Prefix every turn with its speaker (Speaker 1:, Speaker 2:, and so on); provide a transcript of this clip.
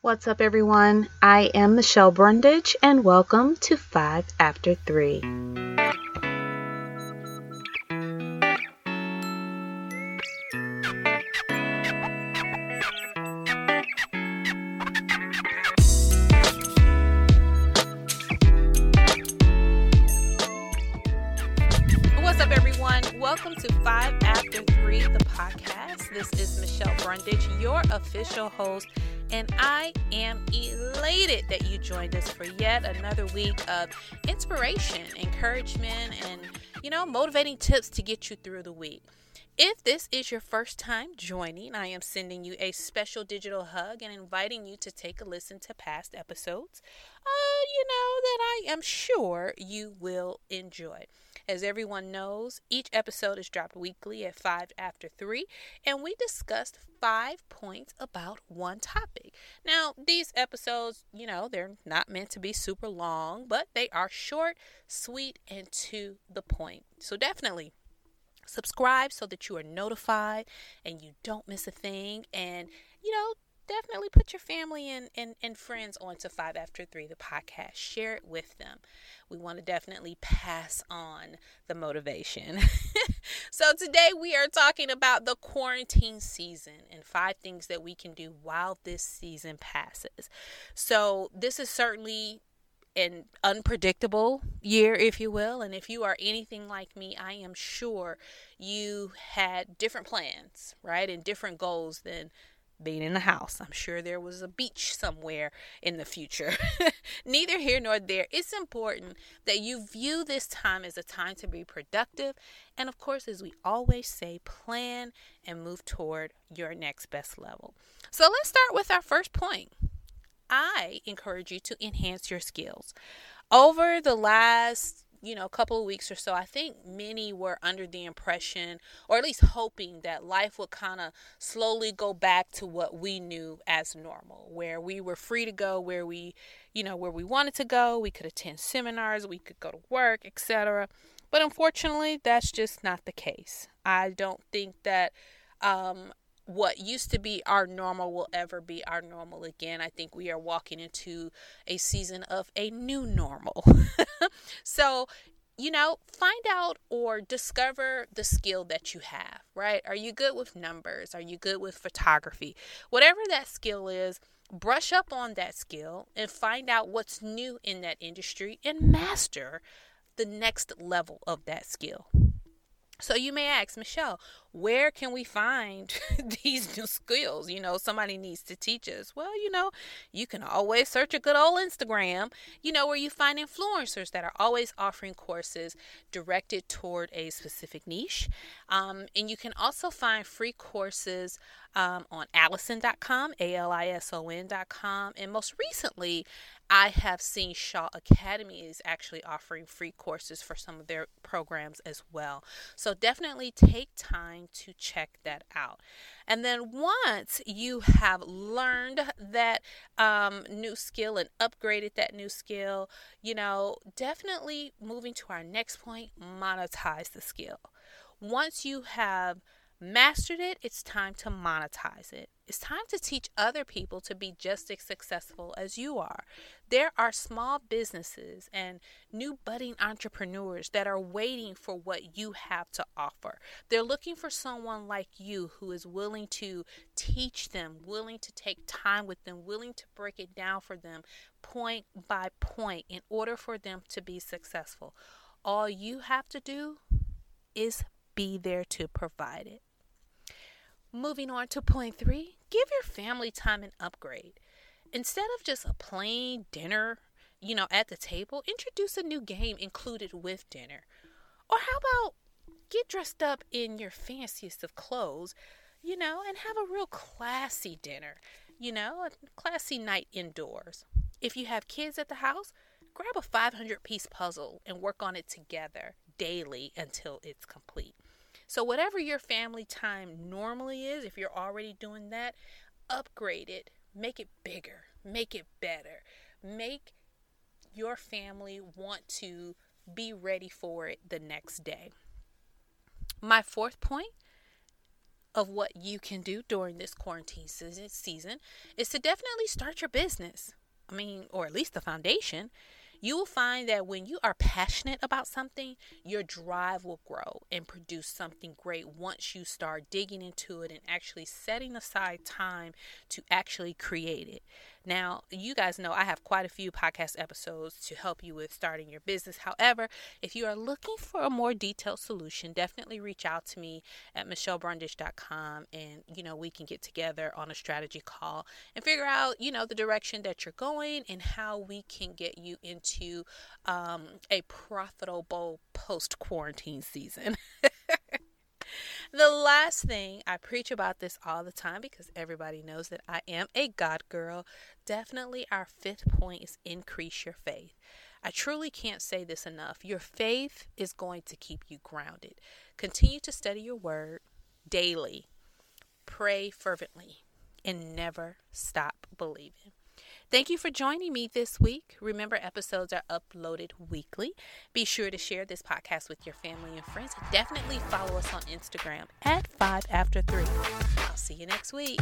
Speaker 1: What's up, everyone? I am Michelle Brundage, and welcome to 5 After 3.
Speaker 2: This is Michelle Brundage, your official host, and I am elated that you joined us for yet another week of inspiration, encouragement, and you know, motivating tips to get you through the week. If this is your first time joining, I am sending you a special digital hug and inviting you to take a listen to past episodes. Uh, you know, that I am sure you will enjoy. As everyone knows, each episode is dropped weekly at 5 after 3, and we discussed five points about one topic. Now, these episodes, you know, they're not meant to be super long, but they are short, sweet, and to the point. So definitely subscribe so that you are notified and you don't miss a thing and you know definitely put your family and, and, and friends onto five after three the podcast share it with them we want to definitely pass on the motivation so today we are talking about the quarantine season and five things that we can do while this season passes so this is certainly an unpredictable year, if you will. And if you are anything like me, I am sure you had different plans, right? And different goals than being in the house. I'm sure there was a beach somewhere in the future. Neither here nor there. It's important that you view this time as a time to be productive. And of course, as we always say, plan and move toward your next best level. So let's start with our first point I encourage you to enhance your skills. Over the last you know, a couple of weeks or so, I think many were under the impression, or at least hoping, that life would kind of slowly go back to what we knew as normal, where we were free to go, where we, you know, where we wanted to go, we could attend seminars, we could go to work, etc. But unfortunately, that's just not the case. I don't think that um, what used to be our normal will ever be our normal again. I think we are walking into a season of a new normal. so, you know, find out or discover the skill that you have, right? Are you good with numbers? Are you good with photography? Whatever that skill is, brush up on that skill and find out what's new in that industry and master the next level of that skill. So you may ask, Michelle, where can we find these new skills? You know, somebody needs to teach us. Well, you know, you can always search a good old Instagram, you know, where you find influencers that are always offering courses directed toward a specific niche. Um, and you can also find free courses um, on alison.com, A L I S O N.com. And most recently, I have seen Shaw Academy is actually offering free courses for some of their programs as well. So definitely take time to check that out. And then once you have learned that um, new skill and upgraded that new skill, you know, definitely moving to our next point, monetize the skill. Once you have mastered it, it's time to monetize it. It's time to teach other people to be just as successful as you are. There are small businesses and new budding entrepreneurs that are waiting for what you have to offer. They're looking for someone like you who is willing to teach them, willing to take time with them, willing to break it down for them point by point in order for them to be successful. All you have to do is be there to provide it. Moving on to point three, give your family time and upgrade. Instead of just a plain dinner, you know, at the table, introduce a new game included with dinner. Or how about get dressed up in your fanciest of clothes, you know, and have a real classy dinner, you know, a classy night indoors. If you have kids at the house, grab a 500 piece puzzle and work on it together daily until it's complete. So, whatever your family time normally is, if you're already doing that, upgrade it, make it bigger, make it better, make your family want to be ready for it the next day. My fourth point of what you can do during this quarantine season is to definitely start your business. I mean, or at least the foundation you will find that when you are passionate about something, your drive will grow and produce something great once you start digging into it and actually setting aside time to actually create it. Now, you guys know I have quite a few podcast episodes to help you with starting your business. However, if you are looking for a more detailed solution, definitely reach out to me at michellebrundage.com and, you know, we can get together on a strategy call and figure out, you know, the direction that you're going and how we can get you into um, a profitable post quarantine season. The last thing, I preach about this all the time because everybody knows that I am a God girl. Definitely, our fifth point is increase your faith. I truly can't say this enough. Your faith is going to keep you grounded. Continue to study your word daily, pray fervently, and never stop believing. Thank you for joining me this week. Remember, episodes are uploaded weekly. Be sure to share this podcast with your family and friends. Definitely follow us on Instagram at 5 after 3. I'll see you next week.